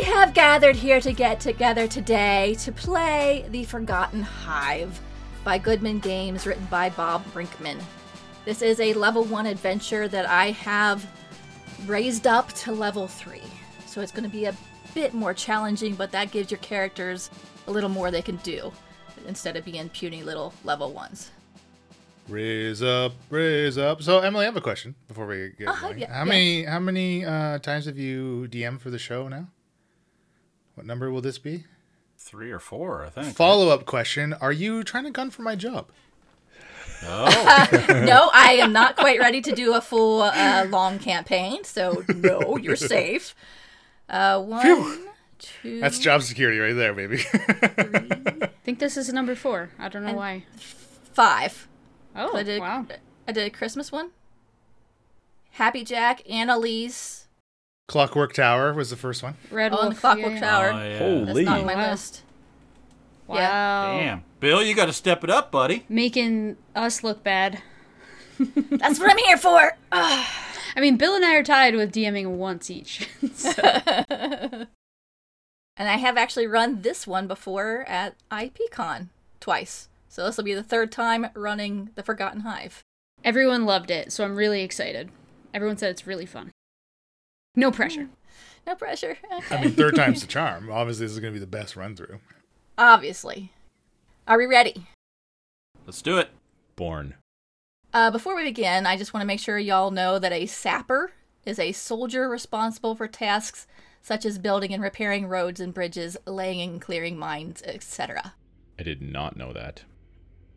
We have gathered here to get together today to play The Forgotten Hive by Goodman Games, written by Bob Brinkman. This is a level 1 adventure that I have raised up to level 3. So it's going to be a bit more challenging, but that gives your characters a little more they can do instead of being puny little level 1s. Raise up, raise up. So Emily, I have a question before we get Uh-huh, going. yeah, how many how many uh, times have you DM for the show now? What number will this be? Three or four, I think. Follow up question: Are you trying to gun for my job? Oh, no, I am not quite ready to do a full uh, long campaign, so no, you're safe. Uh, one, two, That's job security right there, baby. I think this is number four. I don't know why. five. Oh, I did, wow. I did a Christmas one. Happy Jack, Annalise, Clockwork Tower was the first one. Red oh, Wolf. the Clockwork yeah, yeah. Tower. Oh, yeah. That's not on my Wow. list. Wow. Damn. Bill, you got to step it up, buddy. Making us look bad. That's what I'm here for. Ugh. I mean, Bill and I are tied with DMing once each. And I have actually run this one before at IPCon twice. So this will be the third time running the Forgotten Hive. everyone loved it, so I'm really excited. Everyone said it's really fun. No pressure. No pressure. Okay. I mean, third time's the charm. Obviously, this is going to be the best run through. Obviously. Are we ready? Let's do it. Born. Uh, before we begin, I just want to make sure y'all know that a sapper is a soldier responsible for tasks such as building and repairing roads and bridges, laying and clearing mines, etc. I did not know that.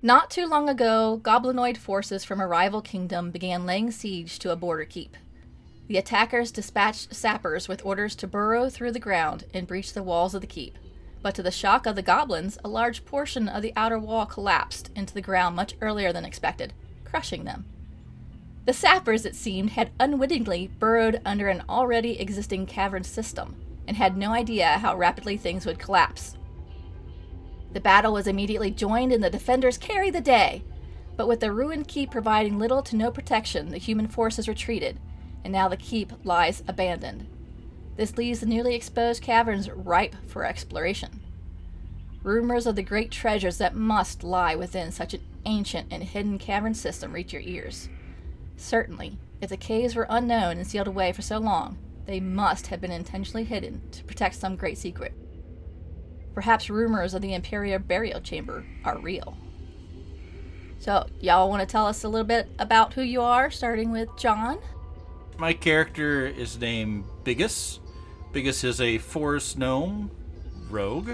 Not too long ago, goblinoid forces from a rival kingdom began laying siege to a border keep. The attackers dispatched sappers with orders to burrow through the ground and breach the walls of the keep. But to the shock of the goblins, a large portion of the outer wall collapsed into the ground much earlier than expected, crushing them. The sappers, it seemed, had unwittingly burrowed under an already existing cavern system and had no idea how rapidly things would collapse. The battle was immediately joined and the defenders carried the day. But with the ruined keep providing little to no protection, the human forces retreated, and now the keep lies abandoned. This leaves the newly exposed caverns ripe for exploration. Rumors of the great treasures that must lie within such an ancient and hidden cavern system reach your ears. Certainly, if the caves were unknown and sealed away for so long, they must have been intentionally hidden to protect some great secret. Perhaps rumors of the Imperial burial chamber are real. So, y'all want to tell us a little bit about who you are, starting with John? My character is named Biggus. Biggus is a forest gnome rogue.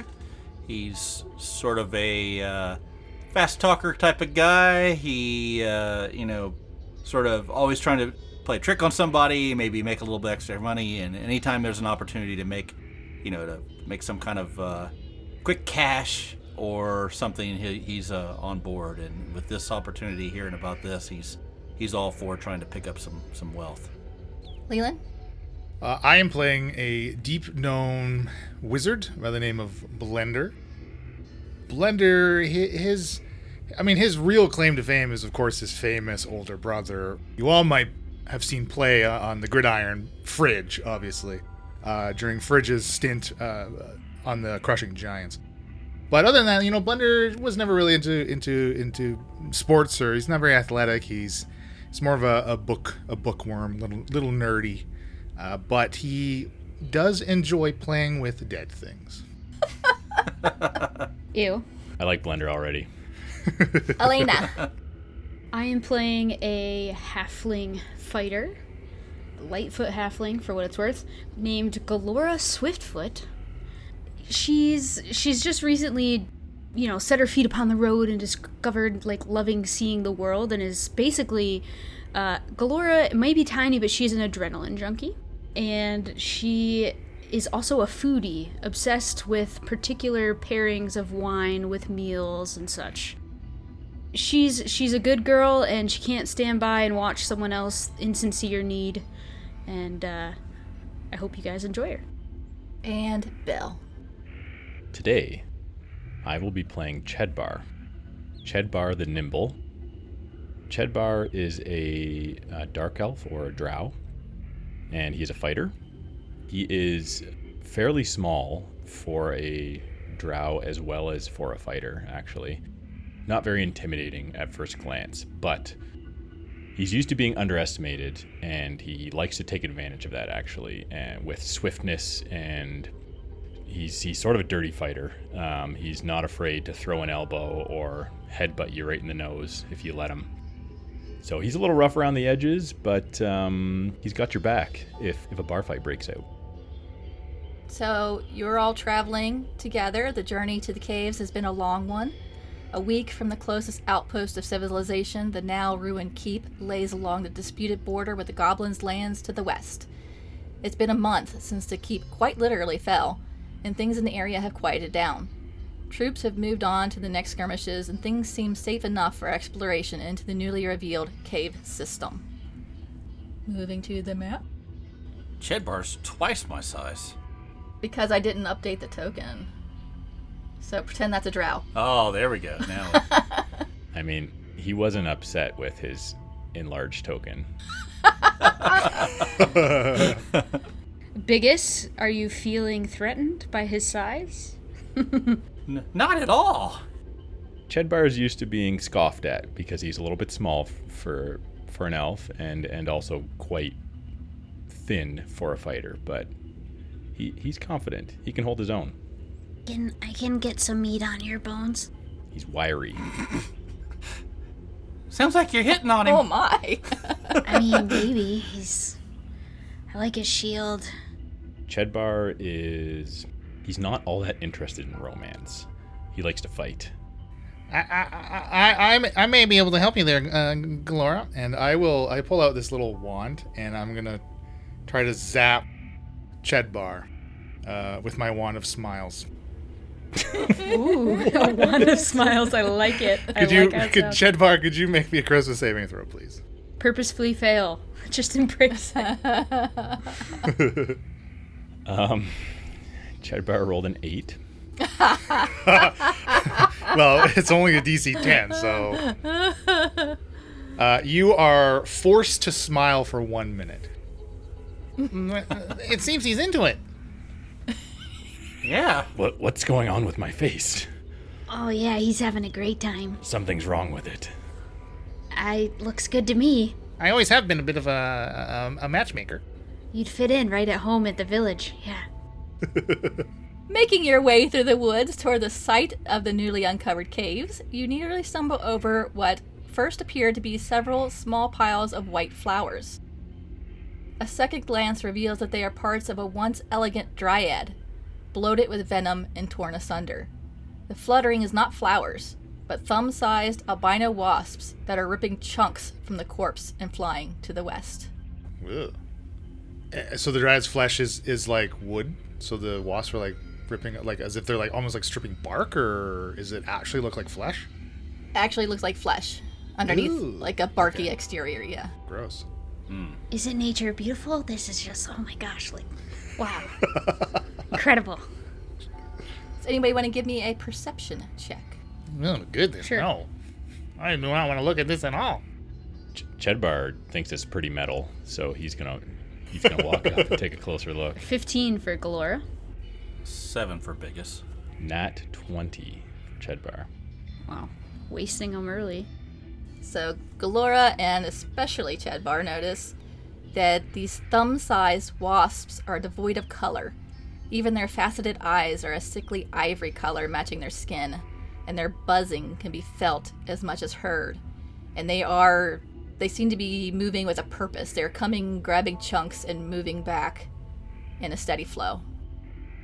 He's sort of a uh, fast talker type of guy. He, uh, you know, sort of always trying to play a trick on somebody, maybe make a little bit extra money. And anytime there's an opportunity to make, you know, to make some kind of uh, quick cash or something, he, he's uh, on board. And with this opportunity, hearing about this, he's he's all for trying to pick up some some wealth. Leland? Uh, I am playing a deep gnome wizard by the name of Blender. Blender, his, I mean, his real claim to fame is, of course, his famous older brother. You all might have seen play uh, on the gridiron Fridge, obviously, uh, during Fridge's stint uh, on the Crushing Giants. But other than that, you know, Blender was never really into into into sports, or he's not very athletic. He's he's more of a, a book a bookworm, little little nerdy. Uh, but he does enjoy playing with dead things. Ew. I like Blender already. Elena. I am playing a halfling fighter, Lightfoot halfling for what it's worth, named Gelora Swiftfoot. She's she's just recently, you know, set her feet upon the road and discovered like loving seeing the world and is basically uh, Gelora may be tiny, but she's an adrenaline junkie, and she is also a foodie, obsessed with particular pairings of wine with meals and such. She's she's a good girl and she can't stand by and watch someone else in sincere need. And uh, i hope you guys enjoy her. And Bill. Today, I will be playing Chedbar. Chedbar the Nimble. Chedbar is a, uh dark elf or a drow, and he's a fighter. He is fairly small for a drow as well as for a fighter, actually. Not very intimidating at first glance, but he's used to being underestimated and he likes to take advantage of that actually and with swiftness and he's he's sort of a dirty fighter um, he's not afraid to throw an elbow or headbutt you right in the nose if you let him so he's a little rough around the edges but um, he's got your back if, if a bar fight breaks out So you're all traveling together. The journey to the caves has been a long one. A week from the closest outpost of civilization, the now ruined keep lays along the disputed border with the goblins' lands to the west. It's been a month since the keep quite literally fell, and things in the area have quieted down. Troops have moved on to the next skirmishes, and things seem safe enough for exploration into the newly revealed cave system. Moving to the map. Chedbar's twice my size. Because I didn't update the token. So pretend that's a drow. Oh, there we go. Now, i mean he wasn't upset with his enlarged token Biggus, are you feeling threatened by his size? n- not at all. Chedbar is used to being scoffed at because he's a little bit small f- for for an elf and and also quite thin for a fighter, but he he's confident. He can hold his own. Can I can get some meat on your bones? He's wiry. Sounds like you're hitting on him. Oh my! I mean, maybe he's. I like his shield. Chedbar is he's not all that interested in romance. He likes to fight. I, I, I, I, I may be able to help you there, uh, Gelora. And I will. I pull out this little wand, and I'm gonna try to zap Chedbar uh, with my wand of smiles. Ooh, a wand of smiles. I like it. I Could you, like could sounds. Chedbar? Could you make me a Charisma saving throw, please? Purposefully fail. Just embrace it. Um, Chedbar rolled an eight. Well, it's only a DC 10, so. Uh, you are forced to smile for one minute. it seems he's into it. Yeah. What what's going on with my face? Oh yeah, he's having a great time. Something's wrong with it. I looks good to me. I always have been a bit of a, a, a matchmaker. You'd fit in right at home at the village. Yeah. Making your way through the woods toward the site of the newly uncovered caves, you nearly stumble over what first appeared to be several small piles of white flowers. A second glance reveals that they are parts of a once elegant dryad, bloated with venom and torn asunder. The fluttering is not flowers, but thumb sized albino wasps that are ripping chunks from the corpse and flying to the west. Ugh. Uh, So the dryad's flesh is is like wood. So the wasps are like ripping like as if they're like almost like stripping bark, or is it actually look like flesh? Actually looks like flesh underneath, Ooh, like a barky okay. exterior, yeah. Gross. Isn't nature beautiful? This is just oh my gosh, like wow. Incredible. Does anybody want to give me a perception check? Oh goodness, Sure. no. I do not want to look at this at all. Ch- Chedbar thinks it's pretty metal, so he's gonna he's gonna walk up and take a closer look. 15 for Gelora. Seven for Biggus. Nat twenty for Chedbar. Wow. Wasting them early. So Gelora and especially Chedbar notice that these thumb-sized wasps are devoid of color. Even their faceted eyes are a sickly ivory color matching their skin, and their buzzing can be felt as much as heard. And they are they seem to be moving with a purpose. They're coming, grabbing chunks and moving back in a steady flow.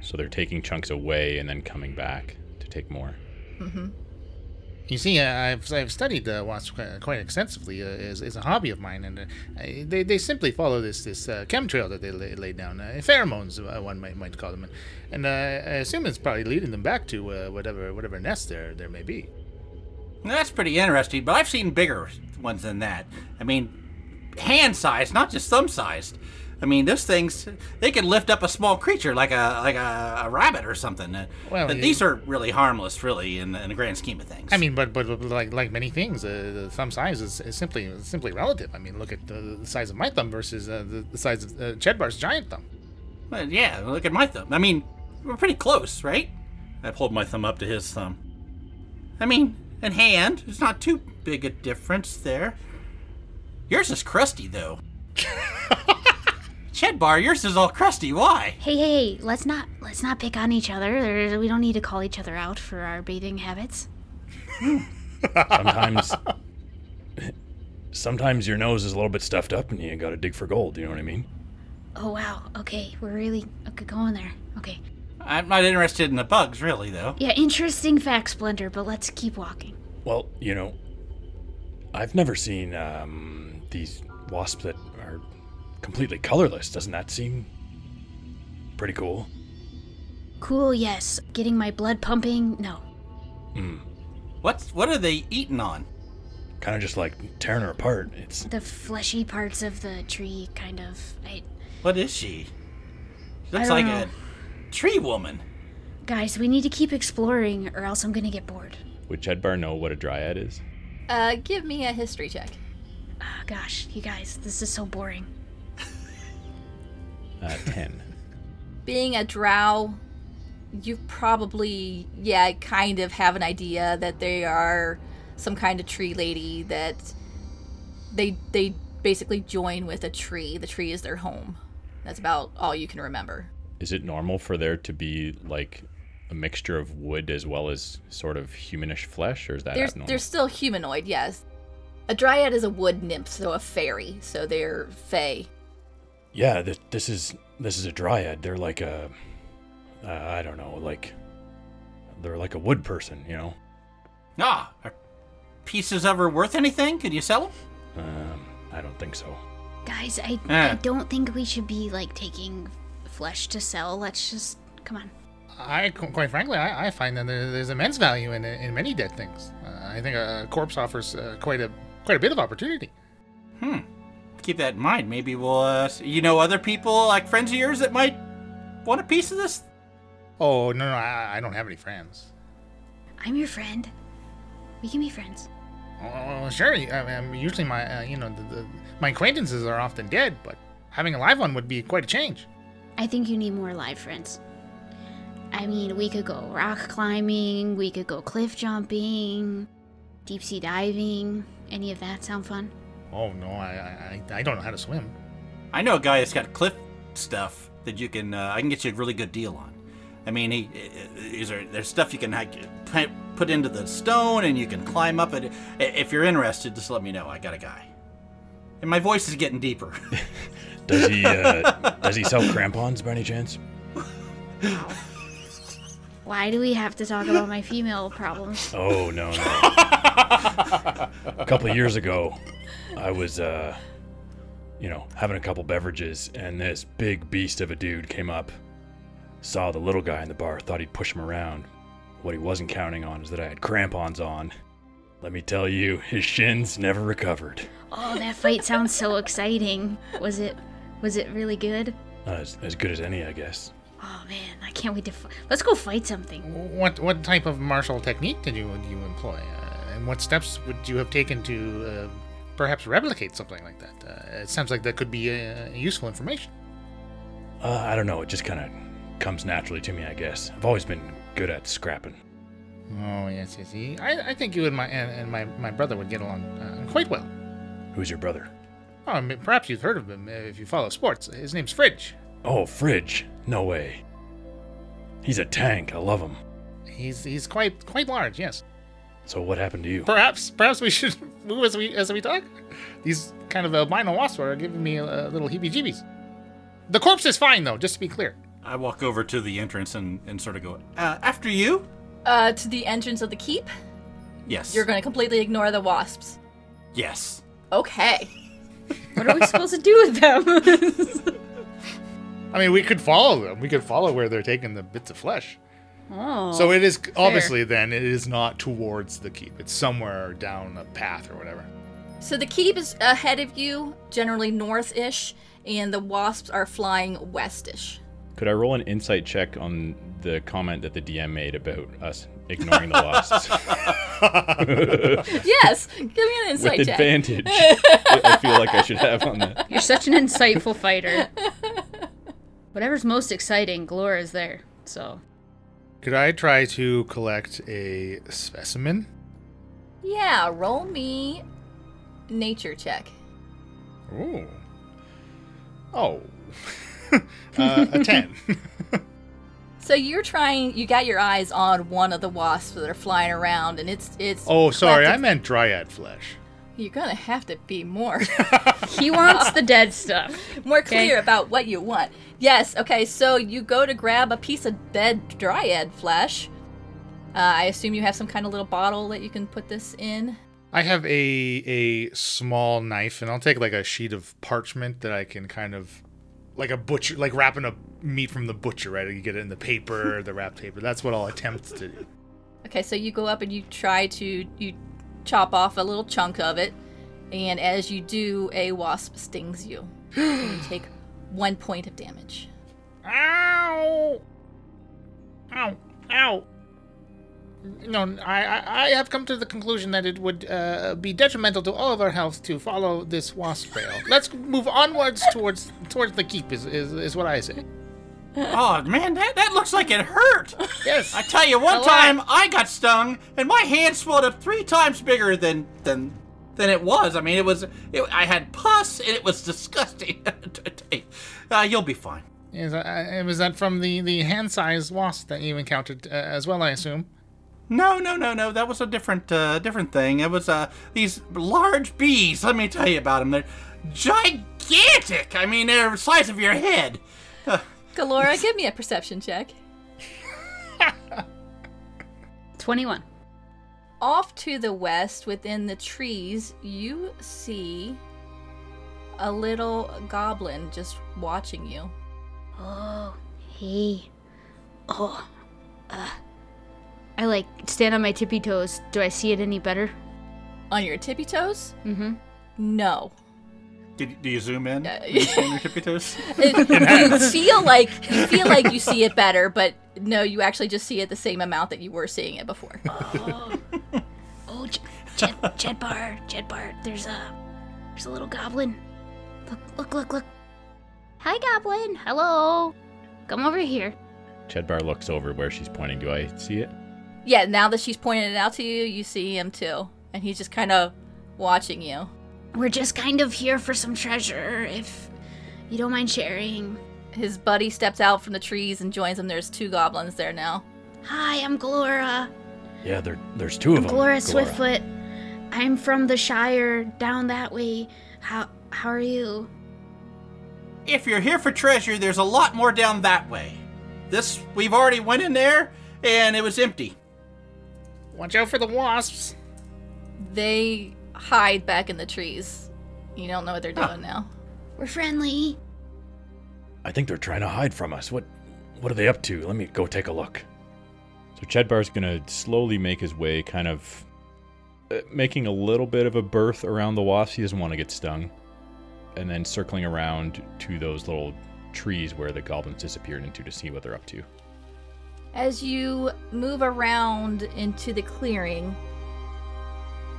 So they're taking chunks away and then coming back to take more. You see, uh, I've, I've studied uh, wasps quite, quite extensively. Uh, is is a hobby of mine, and uh, they, they simply follow this this uh, chemtrail that they lay, laid down, uh, pheromones, uh, one might, might call them, and, and uh, I assume it's probably leading them back to uh, whatever whatever nest there there may be. That's pretty interesting, but I've seen bigger ones than that. I mean, hand sized, not just thumb sized. I mean, those things they can lift up a small creature like a like a, a rabbit or something. Uh, Well, but these are really harmless, really, in the, in the grand scheme of things. I mean, but but, but like like many things, uh, the thumb size is, is simply simply relative. I mean, look at the, the size of my thumb versus uh, the, the size of uh, Chedbar's giant thumb. Well, yeah, look at my thumb. I mean, we're pretty close, right? I pulled my thumb up to his thumb. I mean, in hand, it's not too big a difference there. Yours is crusty, though. Chedbar, yours is all crusty. Why? Hey, hey, hey, let's not let's not pick on each other. There, we don't need to call each other out for our bathing habits. Sometimes, sometimes your nose is a little bit stuffed up, and you got to dig for gold. You know what I mean? Oh wow. Okay, we're really okay going there. Okay. I'm not interested in the bugs, really, though. Yeah, interesting fact, Splinter. But let's keep walking. Well, you know, I've never seen um, these wasps that are completely colorless. Doesn't that seem pretty cool? Cool. Yes. Getting my blood pumping. No. What's what are they eating on? Kind of just like tearing her apart. It's The fleshy parts of the tree, kind of. I, What is she? She looks don't like know. a tree woman. guys, we need to keep exploring, or else I'm gonna get bored. Would Chedbar know what a dryad is? Uh, give me a history check. Oh, gosh, you guys, this is so boring. Uh, Ten. Being a drow, you probably, yeah, kind of have an idea that they are some kind of tree lady that they they basically join with a tree. The tree is their home. That's about all you can remember. Is it normal for there to be like a mixture of wood as well as sort of humanish flesh, or is that There's abnormal? they're still humanoid, yes. A dryad is a wood nymph, so a fairy, so they're fey. Yeah, th- this is this is a dryad. They're like a, uh, I don't know, like they're like a wood person, you know. Ah, are pieces ever worth anything? Could you sell them? Um, I don't think so. Guys, I, Eh. I don't think we should be like taking flesh to sell. Let's just come on. I, quite frankly, I, I find that there, there's immense value in in many dead things. Uh, I think a corpse offers uh, quite a quite a bit of opportunity. Hmm. Keep that in mind. Maybe we'll, uh, you know, other people like friends of yours that might want a piece of this. Oh no, no, I, I don't have any friends. I'm your friend. We can be friends. Oh, sure. I mean, usually my uh, you know the, the, my acquaintances are often dead, but having a live one would be quite a change. I think you need more live friends. I mean, we could go rock climbing, we could go cliff jumping, deep sea diving. Any of that sound fun? Oh no, I I, I don't know how to swim. I know a guy that's got cliff stuff that you can. Uh, I can get you a really good deal on. I mean, he is there. There's stuff you can like, put- put into the stone, and you can climb up it. If you're interested, just let me know. I got a guy. And my voice is getting deeper. Does he uh, does he sell crampons by any chance? Why do we have to talk about my female problems? Oh no no. a couple of years ago, I was uh, you know, having a couple beverages, and this big beast of a dude came up, saw the little guy in the bar, thought he'd push him around. What he wasn't counting on is that I had crampons on. Let me tell you, his shins never recovered. Oh, that fight sounds so exciting. Was it was it really good? Not as, as good as any, I guess. Oh man, I can't wait to f- Let's go fight something. What what type of martial technique did you did you employ, uh, and what steps would you have taken to uh, perhaps replicate something like that? Uh, it sounds like that could be uh, useful information. Uh, I don't know. It just kind of comes naturally to me, I guess. I've always been good at scrapping. Oh yes, yes. He, I, I think you and my and, and my, my brother would get along uh, quite well. Who's your brother? Oh, I mean, perhaps you've heard of him uh, if you follow sports. His name's Fridge. Oh, Fridge. No way. He's a tank. I love him. He's he's quite quite large. Yes. So what happened to you? Perhaps perhaps we should move as we as we talk. These kind of albino wasps are giving me a, little heebie-jeebies. The corpse is fine though, just to be clear. I walk over to the entrance and, and sort of go, uh, after you? Uh, to the entrance of the keep, Yes. you're going to completely ignore the wasps. Yes. Okay. What are we supposed to do with them? I mean, we could follow them. We could follow where they're taking the bits of flesh. oh. So it is obviously then it is not towards the keep. It's somewhere down a path or whatever. So the keep is ahead of you, generally north-ish, and the wasps are flying west-ish. Could I roll an insight check on the comment that the DM made about us ignoring the wasps? Yes, give me an insight With check. advantage. I feel like I should have on that. You're such an insightful fighter. Whatever's most exciting, Gelora is there. So Could I try to collect a specimen? Yeah, roll me nature check. Ooh. Oh. uh, a 10. So you're trying. You got your eyes on one of the wasps that are flying around, and it's it's. oh, sorry. I meant dryad flesh. You're gonna have to be more he wants the dead stuff. More clear about what you want. Yes. Okay. So you go to grab a piece of dead dryad flesh. Uh, I assume you have some kind of little bottle that you can put this in. I have a a small knife, and I'll take like a sheet of parchment that I can kind of like a butcher, like wrapping up meat from the butcher, right? You get it in the paper, the wrap paper. That's what I'll attempt to do. Okay, so you go up and you try to you chop off a little chunk of it, and as you do, a wasp stings you. And you take one point of damage. Ow! Ow! Ow! No, I, I I have come to the conclusion that it would uh, be detrimental to all of our health to follow this wasp trail. Let's move onwards towards towards the keep. Is is, is what I say. Oh man, that, that looks like it hurt. Yes. I tell you, one A lot. time I got stung, and my hand swelled up three times bigger than than than it was. I mean, it was it, I had pus, and it was disgusting. uh, you'll be fine. Is uh, was that from the the hand-sized wasp that you encountered uh, as well? I assume. No, no, no, no. That was a different uh, different thing. It was uh, these large bees. Let me tell you about them. They're gigantic. I mean, they're the size of your head. Gelora, give me a perception check. 21. Off to the west, within the trees, you see a little goblin just watching you. Oh, hey. Oh, I like stand on my tippy toes. Do I see it any better? On your tippy toes? Mm-hmm. No. Do, do you zoom in? Yeah. Do you zoom your tippy toes? It- you feel like you feel like you see it better, but no, you actually just see it the same amount that you were seeing it before. oh, J- Jed, Chedbar, Chedbar. There's a, there's a little goblin. Look, look, look, look. Hi, goblin. Hello. Come over here. Chedbar looks over where she's pointing. Do I see it? Yeah, now that she's pointing it out to you, you see him too, and he's just kind of watching you. We're just kind of here for some treasure, if you don't mind sharing. His buddy steps out from the trees and joins him. There's two goblins there now. Hi, I'm Gelora. Yeah, there, there's two of them. Gelora Swiftfoot. I'm from the Shire, down that way. How how are you? if you're here for treasure, there's a lot more down that way. This we've already went in there, and it was empty. Watch out for the wasps. They hide back in the trees. You don't know what they're doing now. We're friendly. I think they're trying to hide from us. What what are they up to? Let me go take a look. So Chedbar's gonna slowly make his way, kind of making a little bit of a berth around the wasp. He doesn't want to get stung, and then circling around to those little trees where the goblins disappeared into to see what they're up to. As you move around into the clearing,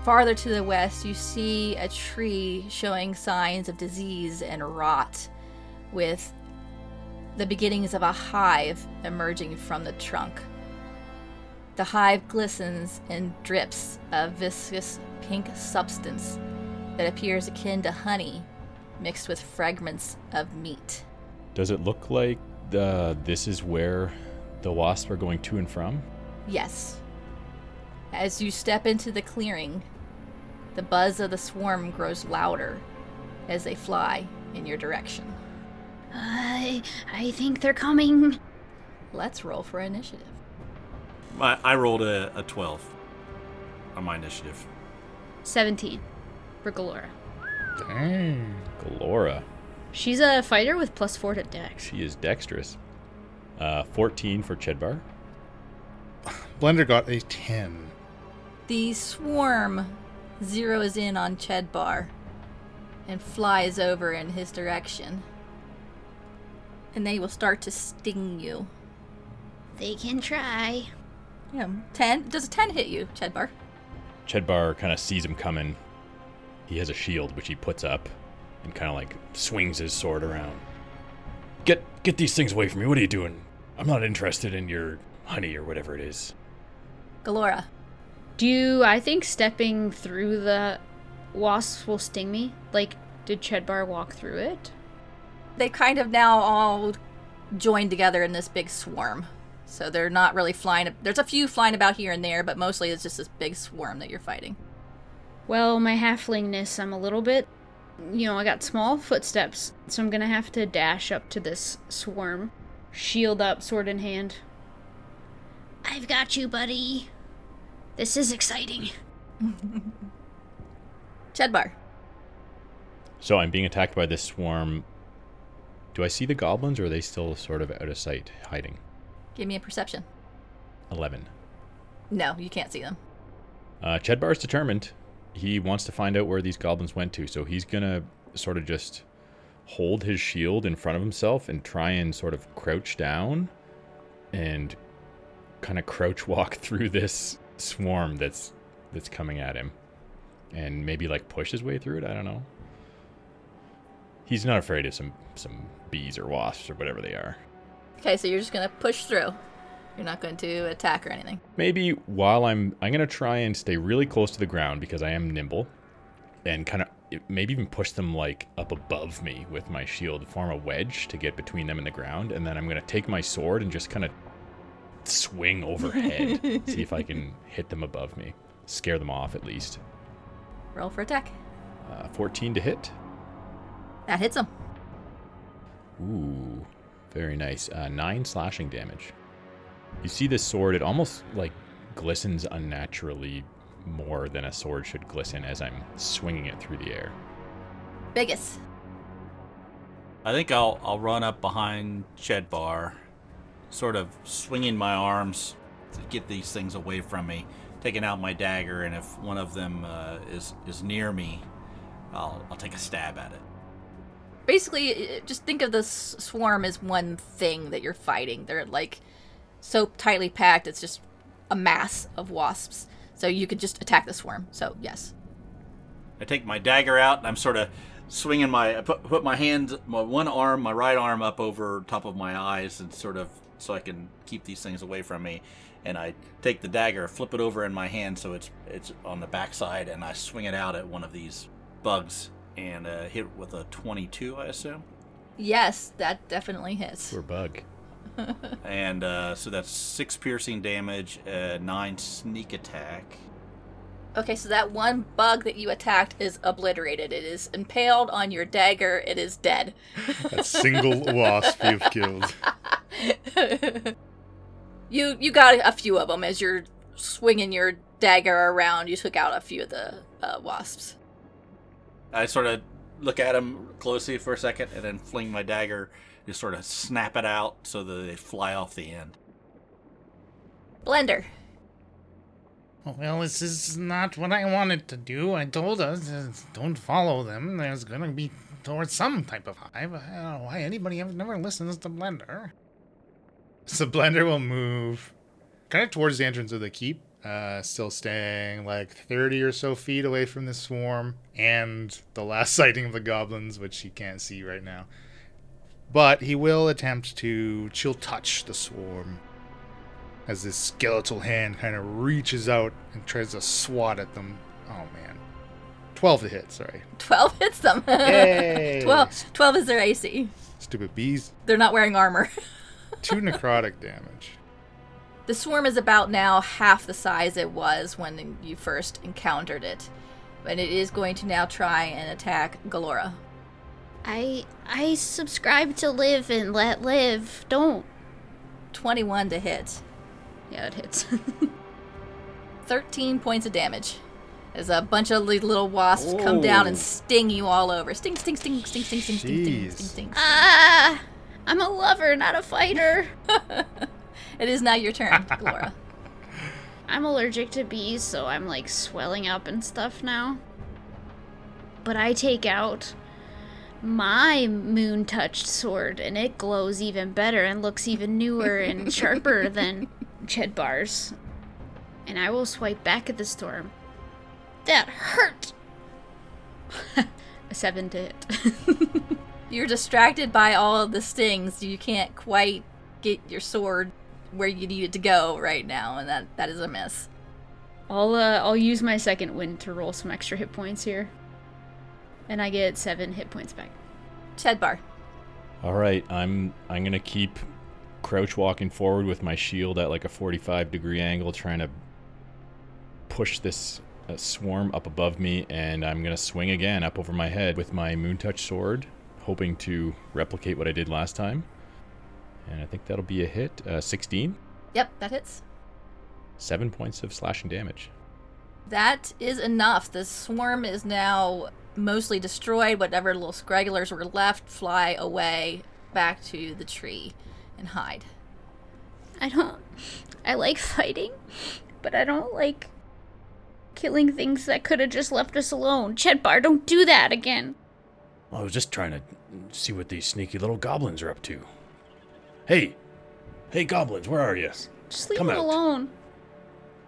farther to the west, you see a tree showing signs of disease and rot, with the beginnings of a hive emerging from the trunk. The hive glistens and drips a viscous pink substance that appears akin to honey mixed with fragments of meat. Does it look like uh, this is where the wasps are going to and from? Yes. As you step into the clearing, the buzz of the swarm grows louder as they fly in your direction. I I think they're coming. Let's roll for initiative. I, I rolled a, a 12 on my initiative. 17 for Gelora. Dang. Gelora. She's a fighter with plus 4 to dex. She is dexterous. Uh, 14 for Chedbar. Blender got a 10. The swarm zeroes in on Chedbar and flies over in his direction. And they will start to sting you. They can try. Yeah, 10. Does a 10 hit you, Chedbar? Chedbar kind of sees him coming. He has a shield which he puts up and kind of like swings his sword around. Get Get these things away from me. What are you doing? I'm not interested in your honey or whatever it is. Gelora. Do I think stepping through the wasps will sting me? Like, did Chedbar walk through it? They kind of now all join together in this big swarm. So they're not really flying. There's a few flying about here and there, but mostly it's just this big swarm that you're fighting. Well, my halflingness, I'm a little bit. You know, I got small footsteps, so I'm gonna have to dash up to this swarm. Shield up, sword in hand. I've got you, buddy. This is exciting. Chedbar. So I'm being attacked by this swarm. Do I see the goblins or are they still sort of out of sight, hiding? Give me a perception. 11. No, you can't see them. Uh, Chedbar's determined. He wants to find out where these goblins went to, so he's gonna sort of just hold his shield in front of himself and try and sort of crouch down and kind of crouch walk through this swarm that's that's coming at him and maybe like push his way through it i don't know he's not afraid of some some bees or wasps or whatever they are Okay, so you're just gonna push through. You're not going to attack or anything. maybe while i'm i'm gonna try and stay really close to the ground because i am nimble and kind of maybe even push them like up above me with my shield form a wedge to get between them and the ground and then i'm gonna take my sword and just kind of swing overhead see if i can hit them above me scare them off at least Roll for attack. uh, 14 to hit That hits them. Ooh, very nice. Uh, nine slashing damage. You see this sword, it almost like glistens unnaturally more than a sword should glisten as I'm swinging it through the air. Biggus. I think I'll I'll run up behind Chedbar, sort of swinging my arms to get these things away from me, taking out my dagger, and if one of them uh, is is near me, I'll I'll take a stab at it. Basically, just think of the swarm as one thing that you're fighting. They're like so tightly packed, it's just a mass of wasps. So you could just attack the swarm. So, yes. I take my dagger out and I'm sort of swinging my I put, put my hand my one arm my right arm up over top of my eyes and sort of so I can keep these things away from me and I take the dagger flip it over in my hand so it's it's on the backside and I swing it out at one of these bugs and uh, hit with a 22 I assume Yes, that definitely hits. Poor bug. and uh, so that's six piercing damage uh, nine sneak attack Okay, so that one bug that you attacked is obliterated. It is impaled on your dagger. It is dead. That single wasp you've killed. You you got a few of them as you're swinging your dagger around. You took out a few of the uh, wasps. I sort of look at him closely for a second and then fling my dagger, just sort of snap it out so that they fly off the end. Blender. Well, this is not what I wanted to do. I told us uh, don't follow them. There's gonna be towards some type of hive. I don't know why anybody ever never listens to Blender. So Blender will move kind of towards the entrance of the keep, uh, still staying like 30 or so feet away from the swarm and the last sighting of the goblins, which he can't see right now. But he will attempt to chill touch the swarm as this skeletal hand kind of reaches out and tries to swat at them. Oh man. 12 to hit, sorry. 12 hits them. Yay! 12, 12 is their AC. Stupid bees. They're not wearing armor. Two necrotic damage. The swarm is about now half the size it was when you first encountered it. But it is going to now try and attack Gelora. I I subscribe to live and let live. Don't. 21 to hit. Yeah, it hits. 13 points of damage. As a bunch of li- little wasps come down and sting you all over. Sting, sting, sting, sting, sting, sting, sting, sting, Jeez. sting, sting. Ah, I'm a lover, not a fighter. It is now your turn, Gelora. I'm allergic to bees, so I'm like swelling up and stuff now. But I take out my moon touched sword and it glows even better and looks even newer and sharper than Chedbar's. And I will swipe back at the storm. That hurt! a seven to hit. You're distracted by all of the stings. You can't quite get your sword where you need it to go right now, and that, that is a miss. I'll uh, I'll use my second wind to roll some extra hit points here, and I get seven hit points back. Chedbar. All right, I'm I'm gonna keep crouch walking forward with my shield at like a 45 degree angle, trying to push this uh, swarm up above me, and I'm gonna swing again up over my head with my moon touch sword, hoping to replicate what I did last time. And I think that'll be a hit. Uh, 16, Yep, that hits. seven points of slashing damage. That is enough. The swarm is now mostly destroyed. Whatever little scragglers were left fly away back to the tree and hide. I don't. I like fighting, but I don't like killing things that could have just left us alone. Chedbar, don't do that again. I was just trying to see what these sneaky little goblins are up to. Hey, hey, goblins, where are you? Just leave Come it out. alone.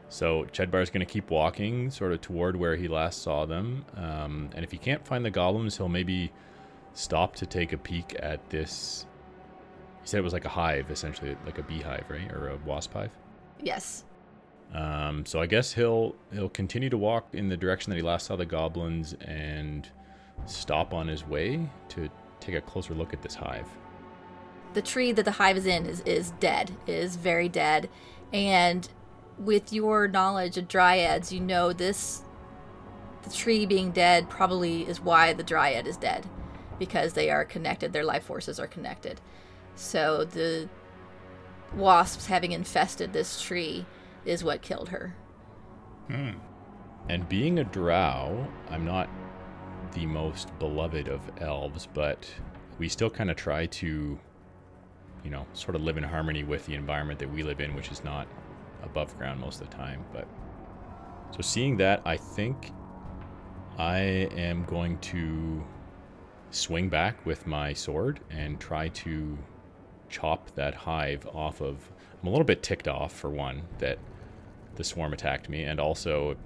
So Chedbar's going to keep walking, sort of toward where he last saw them. Um, and if he can't find the goblins, he'll maybe stop to take a peek at this. He said it was like a hive, essentially, like a beehive, right, or a wasp hive. Yes. Um, so I guess he'll he'll continue to walk in the direction that he last saw the goblins and stop on his way to take a closer look at this hive. The tree that the hive is in is, is dead, is very dead. And with your knowledge of dryads, you know this the tree being dead probably is why the dryad is dead. Because they are connected, their life forces are connected. So the wasps having infested this tree is what killed her. Hmm. And being a drow, I'm not the most beloved of elves, but we still kind of try to, you know, sort of live in harmony with the environment that we live in, which is not above ground most of the time. But so seeing that, I think I am going to swing back with my sword and try to chop that hive off of. I'm a little bit ticked off, for one, that the swarm attacked me, and also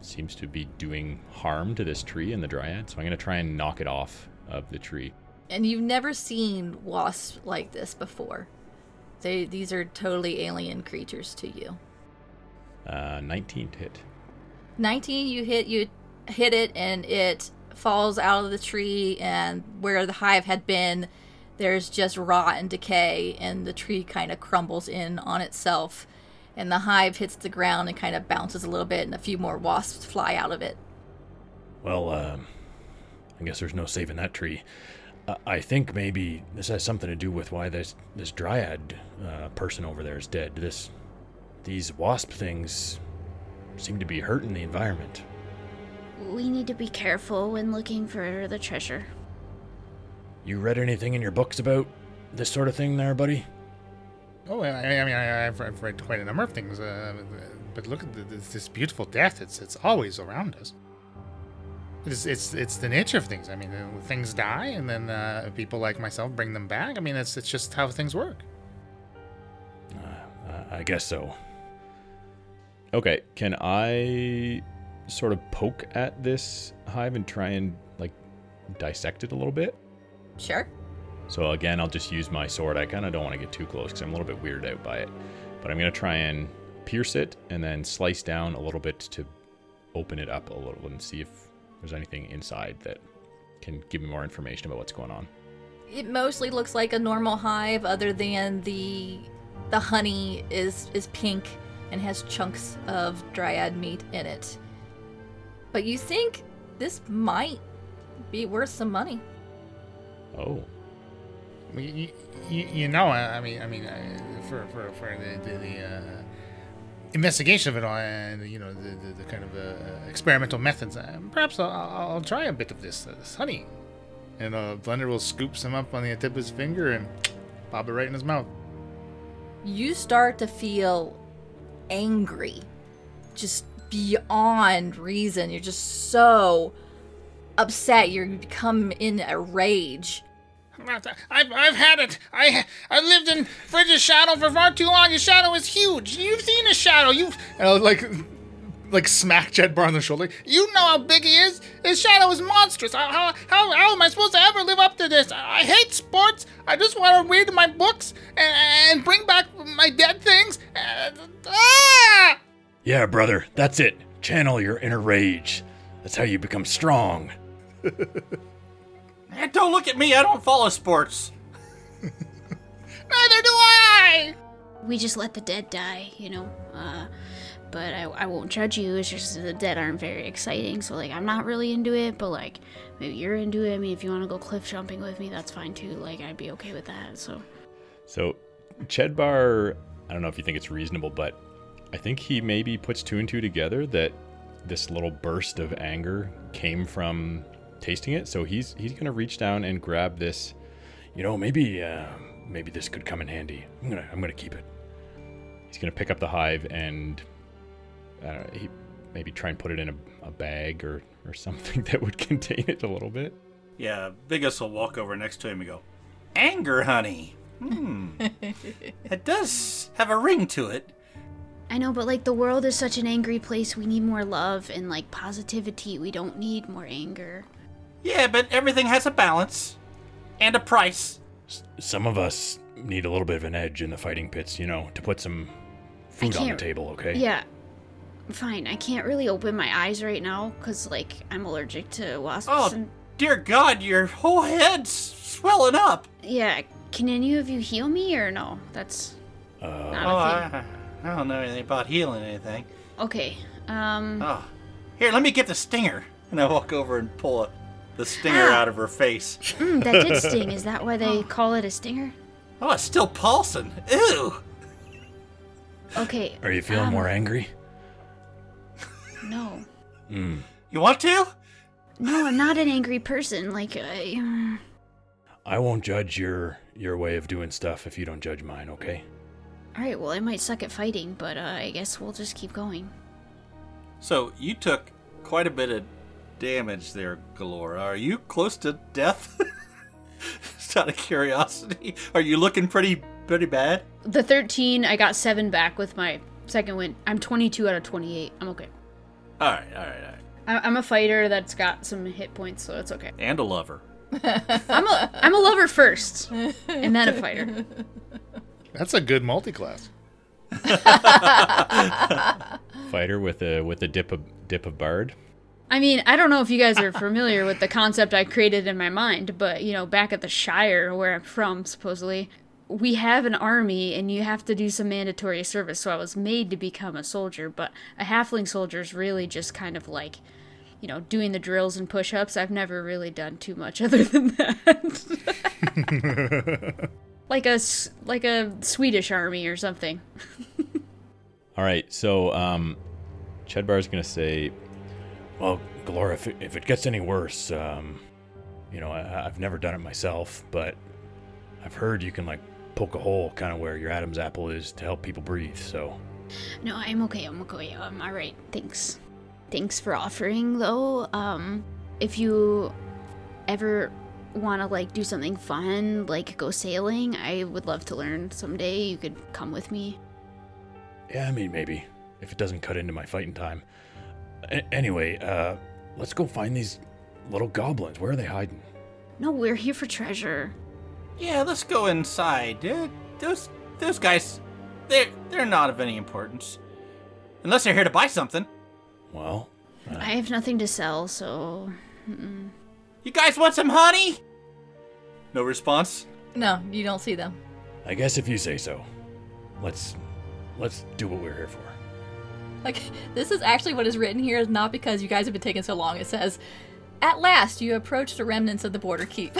seems to be doing harm to this tree and the dryad. So I'm going to try and knock it off of the tree. And you've never seen wasps like this before. They these are totally alien creatures to you. Uh, 19 to hit. 19 you hit you hit it and it falls out of the tree and where the hive had been there's just rot and decay and the tree kind of crumbles in on itself and the hive hits the ground and kind of bounces a little bit and a few more wasps fly out of it Well, um, I guess there's no saving that tree. Uh, I think maybe this has something to do with why this this dryad uh, person over there is dead. This these wasp things seem to be hurting the environment. We need to be careful when looking for the treasure. You read anything in your books about this sort of thing, there, buddy? Oh, I, I mean, I, I've, I've read quite a number of things, uh, but look at the, this, this beautiful death. It's it's always around us. It's it's it's the nature of things. I mean, uh, things die, and then uh, people like myself bring them back. I mean, it's it's just how things work. Uh, I guess so. Okay, can I sort of poke at this hive and try and like dissect it a little bit? sure So again, I'll just use my sword. I kind of don't want to get too close because I'm a little bit weirded out by it. But I'm going to try and pierce it and then slice down a little bit to open it up a little and see if there's anything inside that can give me more information about what's going on. it mostly looks like a normal hive other than the the honey is is pink and has chunks of dryad meat in it. But you think this might be worth some money? Oh, I mean, you, you, you know, I I mean, I mean, uh, for for for the the, the uh, investigation of it all, and you know, the the, the kind of uh, experimental methods, uh, perhaps I'll, I'll, I'll try a bit of this, uh, this honey, and uh, Blender will scoop some up on the tip of his finger and pop it right in his mouth. you start to feel angry just beyond reason. You're just so upset. You become in a rage I've, I've had it. I I lived in Fridge's shadow for far too long. His shadow is huge. You've seen his shadow. You've and I'll, like like smack Chedbar on the shoulder. You know how big he is. His shadow is monstrous. How how how, how am I supposed to ever live up to this? I, I hate sports. I just want to read my books and, and bring back my dead things. Uh, ah! Yeah, brother, that's it. Channel your inner rage. That's how you become strong. Eh, don't look at me. I don't follow sports. Neither do I. We just let the dead die, you know. Uh, but I, I won't judge you. It's just the dead aren't very exciting. So like I'm not really into it, but like maybe you're into it. I mean, if you want to go cliff jumping with me, that's fine too. Like I'd be okay with that. So So, Chedbar, I don't know if you think it's reasonable, but I think he maybe puts two and two together that this little burst of anger came from tasting it. So he's he's gonna reach down and grab this. You know, maybe uh, maybe this could come in handy. I'm gonna I'm gonna keep it. He's gonna pick up the hive and uh, he maybe try and put it in a, a bag or or something that would contain it a little bit. Yeah, Biggus will walk over next to him and go, Anger, honey. Hmm. it does have a ring to it. I know, but like the world is such an angry place. We need more love and like positivity. We don't need more anger. Yeah, but everything has a balance and a price. Some of us need a little bit of an edge in the fighting pits, you know, to put some food on the table, okay? Yeah. Fine. I can't really open my eyes right now because like I'm allergic to wasps. Oh, and dear God, your whole head's swelling up. yeah. Can any of you heal me or no? That's Uh, not Oh, a thing. I, I don't know anything about healing anything. Okay. Um. Oh, here, let me get the stinger. And I walk over and pull a, the stinger Ah. out of her face. mm, that did sting. Is that why they call it a stinger? Oh, it's still pulsing. Ew. Okay. are you feeling um, more angry? No. You want to? No, I'm not an angry person. Like I. I won't judge your your way of doing stuff if you don't judge mine, okay? All right. Well, I might suck at fighting, but uh, I guess we'll just keep going. So you took quite a bit of damage there, Gelora. Are you close to death? Just out of curiosity, are you looking pretty pretty bad? The 13, I got 7 back with my second win. I'm 22 out of 28. I'm okay. All right, all right, all right. I- I'm a fighter that's got some hit points, so it's okay. And a lover. I'm a I'm a lover first, and then a fighter. That's a good multi-class. Fighter with a with a dip of dip of bard. I mean, I don't know if you guys are familiar with the concept I created in my mind, but you know, back at the Shire where I'm from, supposedly, we have an army and you have to do some mandatory service. So I was made to become a soldier, but a halfling soldier is really just kind of like, you know, doing the drills and push ups. I've never really done too much other than that. like a like a Swedish army or something. All right, so um, Chedbar is gonna say, Well, Gelora, if it, if it gets any worse, um, you know, I, I've never done it myself, but I've heard you can like poke a hole kind of where your Adam's apple is to help people breathe. So No, I'm okay. I'm okay. I'm all right. Thanks. Thanks for offering, though. Um, if you ever want to like do something fun, like go sailing, I would love to learn someday. You could come with me. yeah, I mean maybe if it doesn't cut into my fighting time. A- anyway, uh, let's go find these little goblins. Where are they hiding? No, we're here for treasure. Yeah, let's go inside. Uh, those those guys, they're they're not of any importance, unless they're here to buy something. Well, I have nothing to sell, so You guys want some honey? No response. No, you don't see them. I guess if you say so. Let's let's do what we're here for. Like, this is actually what is written here, is not because you guys have been taking so long. It says, At last, you approach the remnants of the border keep.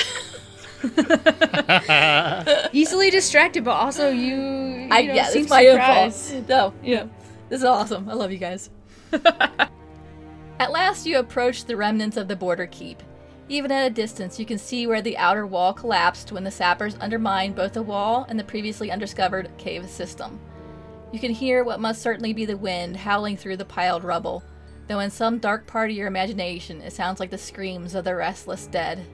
Easily distracted, but also you. you I, know, yeah, it's my own surprised. fault. No, yeah. This is awesome. I love you guys. at last, you approach the remnants of the border keep. Even at a distance, you can see where the outer wall collapsed when the sappers undermined both the wall and the previously undiscovered cave system. You can hear what must certainly be the wind howling through the piled rubble, though in some dark part of your imagination it sounds like the screams of the restless dead.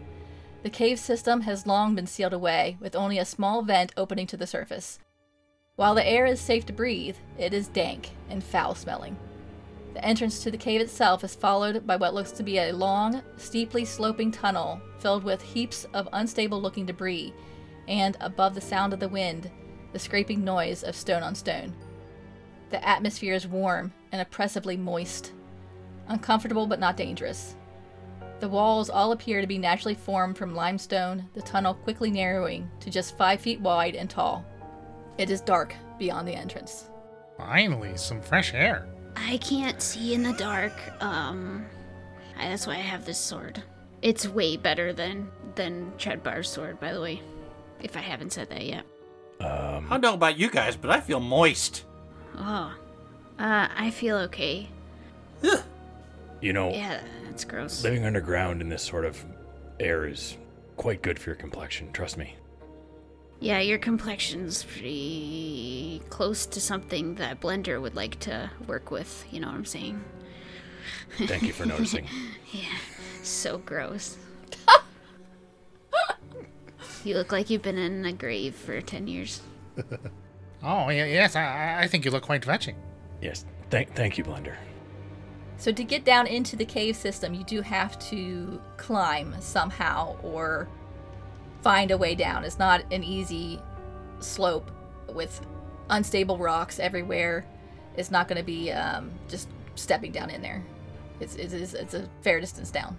The cave system has long been sealed away, with only a small vent opening to the surface. While the air is safe to breathe, it is dank and foul smelling. The entrance to the cave itself is followed by what looks to be a long, steeply sloping tunnel filled with heaps of unstable looking debris, and above the sound of the wind, the scraping noise of stone on stone. The atmosphere is warm and oppressively moist, uncomfortable but not dangerous. The walls all appear to be naturally formed from limestone, the tunnel quickly narrowing to just five feet wide and tall. It is dark beyond the entrance. Finally, some fresh air. I can't see in the dark. Um, I, that's why I have this sword. It's way better than than Chedbar's sword, by the way. If I haven't said that yet. Um, I don't know about you guys, but I feel moist. Oh, uh, I feel okay. You know, Yeah, that's gross. living underground in this sort of air is quite good for your complexion, trust me. Yeah, your complexion's pretty close to something that Blender would like to work with. You know what I'm saying? Thank you for noticing. Yeah, so gross. you look like you've been in a grave for 10 years. Oh, yeah, yes, I, I think you look quite fetching. Yes, thank thank you, Blender. So, to get down into the cave system, you do have to climb somehow or find a way down. It's not an easy slope with unstable rocks everywhere. It's not going to be um, just stepping down in there. It's, it's, it's, it's a fair distance down.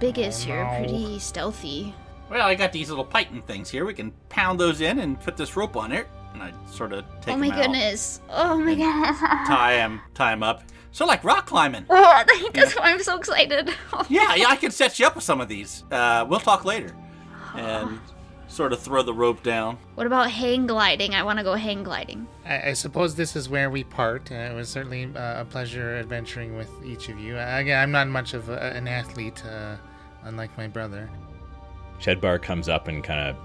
Biggus, Oh, you're no. pretty stealthy. Well, I got these little piton things here. We can pound those in and put this rope on it. And I sort of take oh my 'em out, goodness. Oh my goodness. tie him, tie him up. So like rock climbing. Oh, that's why I'm so excited. Yeah, yeah, I can set you up with some of these. Uh, we'll talk later. And sort of throw the rope down. What about hang gliding? I want to go hang gliding. I, I suppose this is where we part. Uh, it was certainly uh, a pleasure adventuring with each of you. Uh, again, I'm not much of a, an athlete, uh, unlike my brother. Chedbar comes up and kind of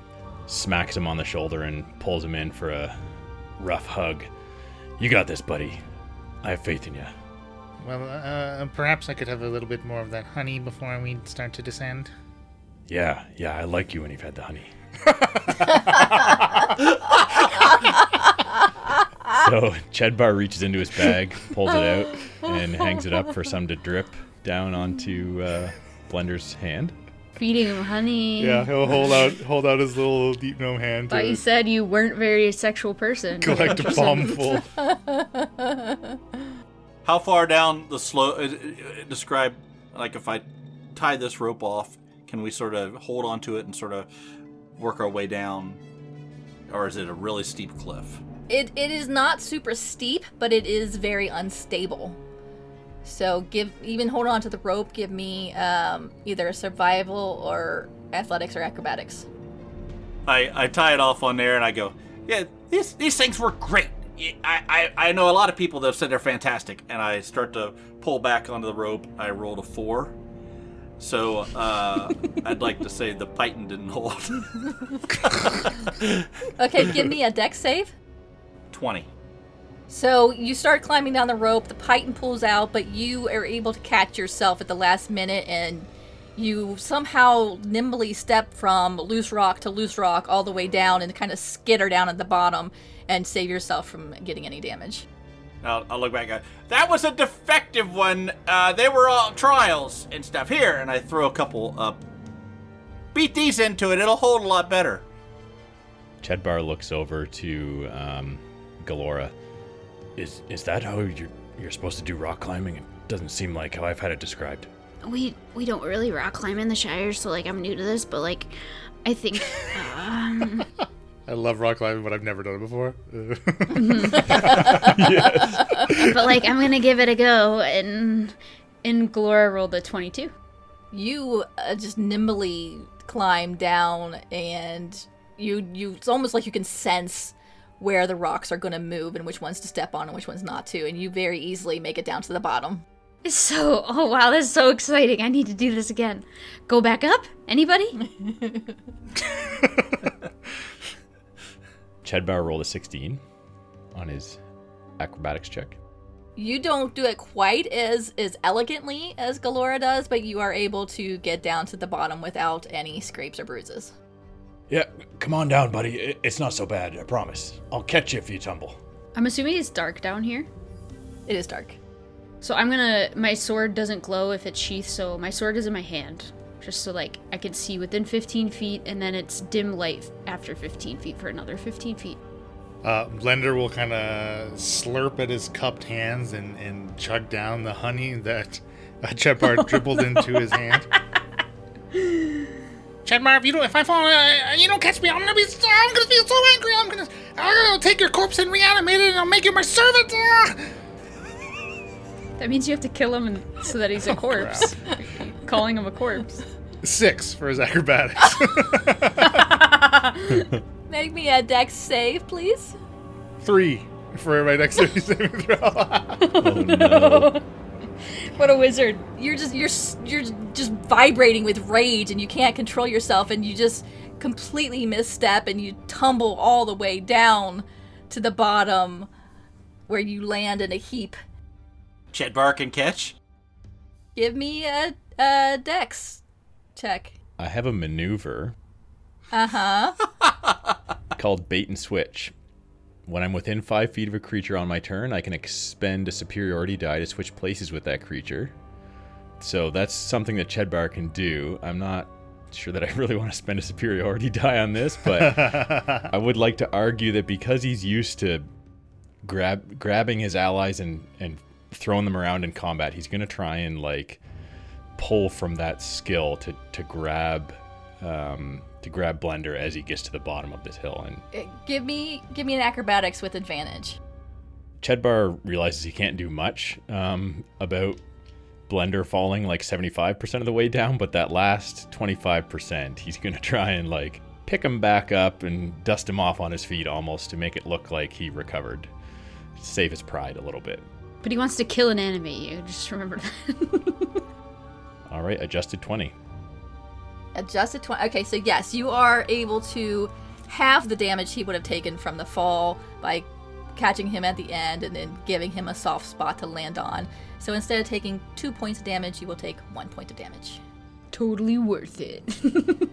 smacks him on the shoulder and pulls him in for a rough hug. You got this, buddy. I have faith in you. Well, uh, perhaps I could have a little bit more of that honey before we start to descend. Yeah, yeah, I like you when you've had the honey. So Chedbar reaches into his bag, pulls it out, and hangs it up for some to drip down onto uh, Blender's hand. Feeding him honey. Yeah, he'll hold out hold out his little deep gnome hand Thought you said you weren't very a sexual person. collect a palmful. How far down the slope? Uh, uh, describe, like, if I tie this rope off, can we sort of hold onto it and sort of work our way down? Or is it a really steep cliff? It, it is not super steep, but it is very unstable. So give even hold on to the rope. Give me um, either survival or athletics or acrobatics. I, I tie it off on there and I go, yeah, these, these things work great. I, I, I know a lot of people that have said they're fantastic. And I start to pull back onto the rope. I rolled a four. So uh, I'd like to say the piton didn't hold. Okay, give me a dex save. 20. So you start climbing down the rope. The piton pulls out, but you are able to catch yourself at the last minute, and you somehow nimbly step from loose rock to loose rock all the way down, and kind of skitter down at the bottom and save yourself from getting any damage. I'll, I'll look back at that was a defective one. Uh, they were all trials and stuff. Here, and I throw a couple up. Beat these into it; it'll hold a lot better. Chedbar looks over to um, Gelora. Is is that how you're you're supposed to do rock climbing? It doesn't seem like how I've had it described. We we don't really rock climb in the Shire, so like I'm new to this, but like I think um, I love rock climbing, but I've never done it before. but like I'm gonna give it a go and And Gelora rolled a 22. You uh, just nimbly climb down, and you you it's almost like you can sense where the rocks are going to move and which ones to step on and which ones not to, and you very easily make it down to the bottom. It's so, oh wow, that's so exciting. I need to do this again. Go back up? Anybody? Chedbar rolled a 16 on his acrobatics check. You don't do it quite as as elegantly as Gelora does, but you are able to get down to the bottom without any scrapes or bruises. Yeah, come on down, buddy. It's not so bad, I promise. I'll catch you if you tumble. I'm assuming it's dark down here. It is dark. So I'm gonna. My sword doesn't glow if it's sheathed, so my sword is in my hand. Just so, like, I can see within 15 feet, and then it's dim light after 15 feet for another 15 feet. Uh, Blender will kind of slurp at his cupped hands and, and chug down the honey that uh, Chedbar dribbled into his hand. Chedbar, if you don't, if I fall, uh, you don't catch me, I'm gonna be, I'm gonna feel so angry. I'm gonna, I'm gonna take your corpse and reanimate it, and I'll make you my servant. Ah! That means you have to kill him and, so that he's a corpse. Calling him a corpse. Six for his acrobatics. Make me a dex save, please. Three for my dexterity saving throw. Oh no. What a wizard. You're just you're you're just vibrating with rage and you can't control yourself and you just completely misstep and you tumble all the way down to the bottom where you land in a heap. Chet bark and catch. Give me a, a dex check. I have a maneuver Uh-huh. called bait and switch. When I'm within five feet of a creature on my turn, I can expend a superiority die to switch places with that creature. So that's something that Chedbar can do. I'm not sure that I really want to spend a superiority die on this, but I would like to argue that because he's used to grab grabbing his allies and and throwing them around in combat, he's gonna try and like pull from that skill to to grab um, to grab Blender as he gets to the bottom of this hill. And Uh, give me give me an acrobatics with advantage. Chedbar realizes he can't do much um, about Blender falling like 75% of the way down, but that last 25%, he's going to try and like pick him back up and dust him off on his feet almost to make it look like he recovered. Save his pride a little bit. But he wants to kill and animate you. Just remember that. All right, adjusted 20. Adjusted 20. Okay, so yes, you are able to halve the damage he would have taken from the fall by catching him at the end and then giving him a soft spot to land on. So instead of taking two points of damage, you will take one point of damage. totally worth it.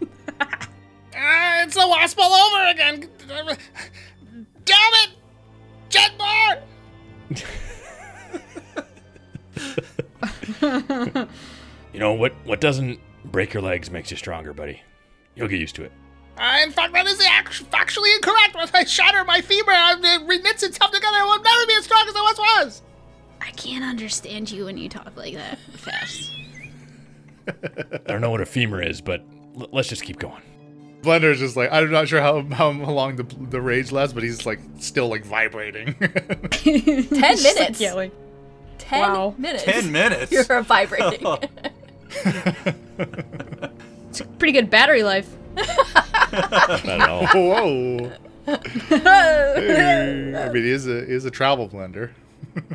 Ah, it's the wasp all over again. Damn it, Chedbar! You know what? What doesn't break your legs makes you stronger, buddy. You'll get used to it. Uh, in fact, that is factually incorrect. When I shatter my femur, and it reknits itself together, I will never be as strong as I once was. I can't understand you when you talk like that fast. I don't know what a femur is, but l- let's just keep going. Blender's just like I'm not sure how how long the the rage lasts, but he's like still like vibrating. Ten minutes. Yelling. Ten Wow. minutes. Ten minutes. You're vibrating. It's a pretty good battery life. I don't know. Whoa! Hey, I mean, he is a he is a travel blender.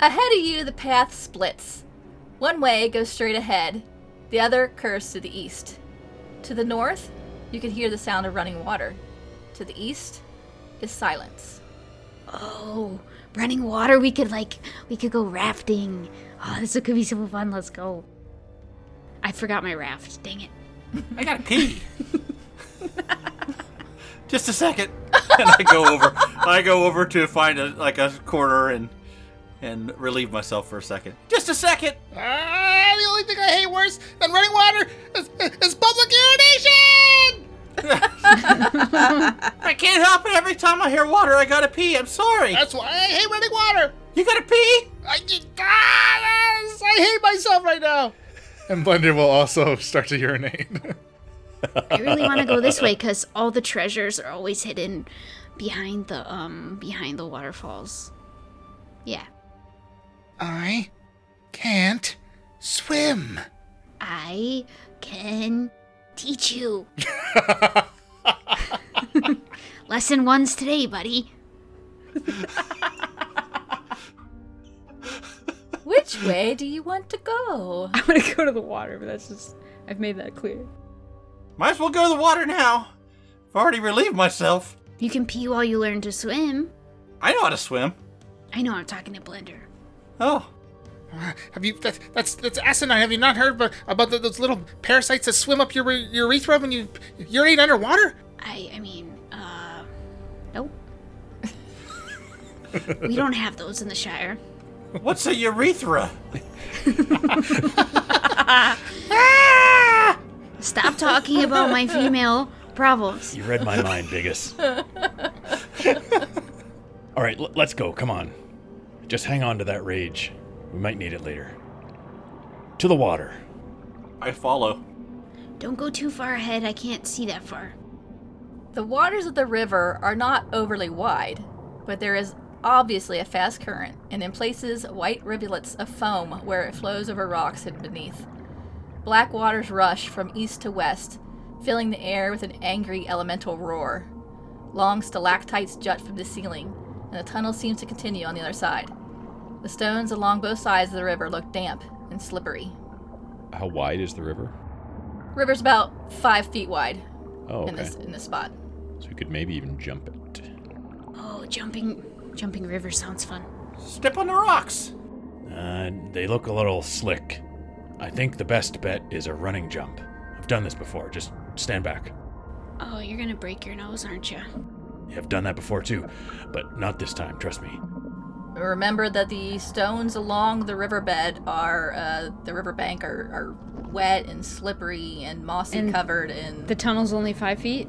Ahead of you, the path splits. One way goes straight ahead, the other curves to the east. To the north, you can hear the sound of running water. To the east is silence. Oh, running water. We could like we could go rafting. Oh, this could be so fun. Let's go. I forgot my raft. Dang it. I gotta pee. Just a second, and I go over. I go over to find a like a corner and and relieve myself for a second. Just a second. Ah, the only thing I hate worse than running water is, is public urination. I can't help it. Every time I hear water, I gotta pee. I'm sorry. That's why I hate running water. You gotta pee. I just, ah, I hate myself right now. And Blender will also start to urinate. I really want to go this way because all the treasures are always hidden behind the um behind the waterfalls. Yeah, I can't swim. I can teach you. Lesson one's today, buddy. Which way do you want to go? I'm gonna go to the water, but that's just I've made that clear. Might as well go to the water now. I've already relieved myself. You can pee while you learn to swim. I know how to swim. I know I'm talking to Blender. Oh, Have you? That, that's that's asinine. Have you not heard about, about the, those little parasites that swim up your urethra when you urinate underwater? I I mean, uh, nope. we don't have those in the Shire. What's a urethra? Stop talking about my female problems. You read my mind, Biggus. All right, l- let's go. Come on. Just hang on to that rage. We might need it later. To the water. I follow. Don't go too far ahead. I can't see that far. The waters of the river are not overly wide, but there is obviously a fast current, and in places, white rivulets of foam where it flows over rocks hidden beneath. Black waters rush from east to west, filling the air with an angry elemental roar. Long stalactites jut from the ceiling, and the tunnel seems to continue on the other side. The stones along both sides of the river look damp and slippery. How wide is the river? River's about five feet wide Oh, in okay. this in this spot. So we could maybe even jump it. Oh, jumping, jumping river sounds fun. Step on the rocks. Uh, they look a little slick. I think the best bet is a running jump. I've done this before. Just stand back. Oh, you're gonna break your nose, aren't you? I've done that before too, but not this time, trust me. Remember that the stones along the riverbed are uh, the riverbank are, are wet and slippery and mossy And covered, and The tunnel's only five feet.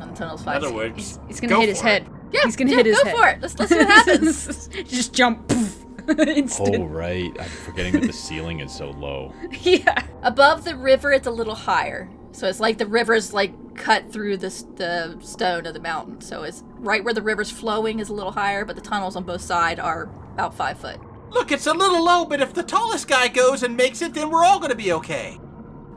and the tunnel's In five. other feet. words, He's, he's gonna go hit his for it. head. yeah, he's gonna yeah, hit his go head. for it. Let's, let's see what happens. Just jump. poof, Instant. Oh, right. I'm forgetting that the ceiling is so low. Yeah. Above the river, it's a little higher, so it's like the river's like cut through the the stone of the mountain. So it's right where the river's flowing is a little higher, but the tunnels on both sides are about five foot. Look, it's a little low, but if the tallest guy goes and makes it, then we're all gonna be okay.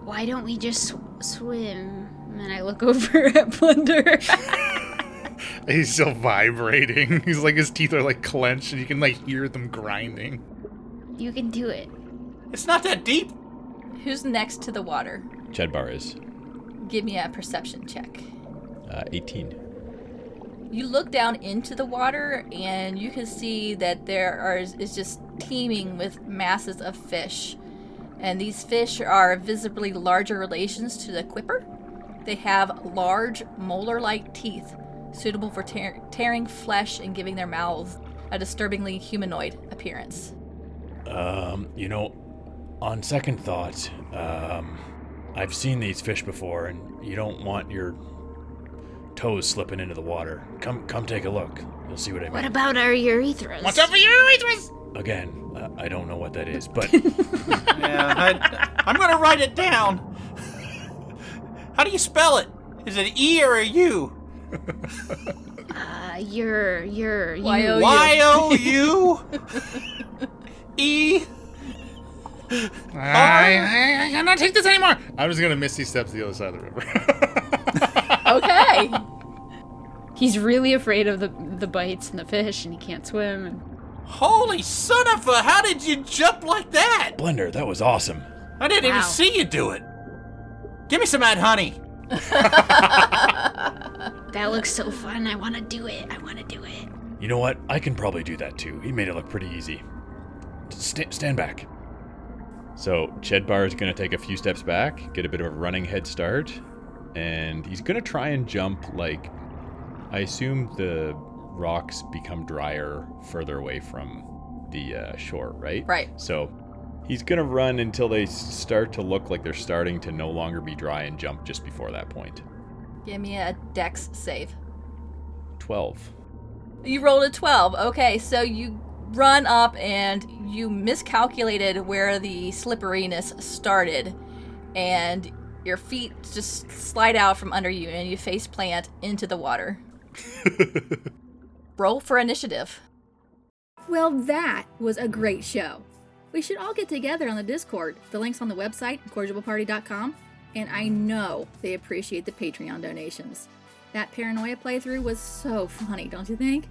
Why don't we just sw- swim? And I look over at Blunder. He's still vibrating. He's like his teeth are like clenched, and you can like hear them grinding. You can do it. It's not that deep. Who's next to the water? Chedbar is Give me a perception check. uh, 18. You look down into the water and you can see that there are is just teeming with masses of fish. And these fish are visibly larger relations to the quipper. They have large molar-like teeth suitable for tear- tearing flesh and giving their mouths a disturbingly humanoid appearance. Um, you know, on second thought, um, I've seen these fish before, and you don't want your toes slipping into the water. Come, come, take a look. You'll see what I mean. What about our urethras? What's up for your urethras? Again, uh, I don't know what that is, but Yeah, I, I'm gonna write it down. How do you spell it? Is it E or a U? Uh, you're, you're, you. Y O U. Y O U E. I, I, I cannot take this anymore. I'm just gonna misty steps to the other side of the river. Okay. He's really afraid of the the bites and the fish, and he can't swim. And Holy son of a! How did you jump like that? Blender, that was awesome. I didn't even see you do it. Give me some Ad Honey. That looks so fun. I want to do it. I want to do it. You know what? I can probably do that too. He made it look pretty easy. St- stand back. So Chedbar is going to take a few steps back, get a bit of a running head start, and he's going to try and jump like. I assume the rocks become drier further away from the uh, shore, right? Right. So he's going to run until they start to look like they're starting to no longer be dry and jump just before that point. Give me a dex save. 12. You rolled a 12. Okay, so you run up and you miscalculated where the slipperiness started, and your feet just slide out from under you and you face plant into the water. Roll for initiative. Well, that was a great show. We should all get together on the Discord. The link's on the website, cordialparty.com, and I know they appreciate the Patreon donations. That paranoia playthrough was so funny, don't you think?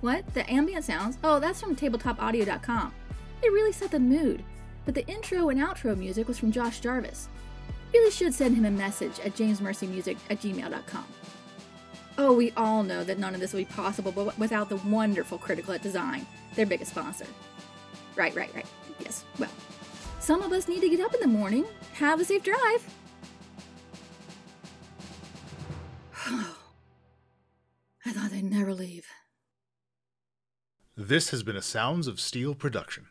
What? The ambient sounds? Oh, that's from tabletopaudio.com. It really set the mood. But the intro and outro music was from Josh Jarvis. Really should send him a message at jamesmercymusic at gmail.com. Oh, we all know that none of this would be possible but without the wonderful Critical Hit Design, their biggest sponsor. Right, right, right. Yes, well. Some of us need to get up in the morning. Have a safe drive. I thought they'd never leave. This has been a Sounds of Steel production.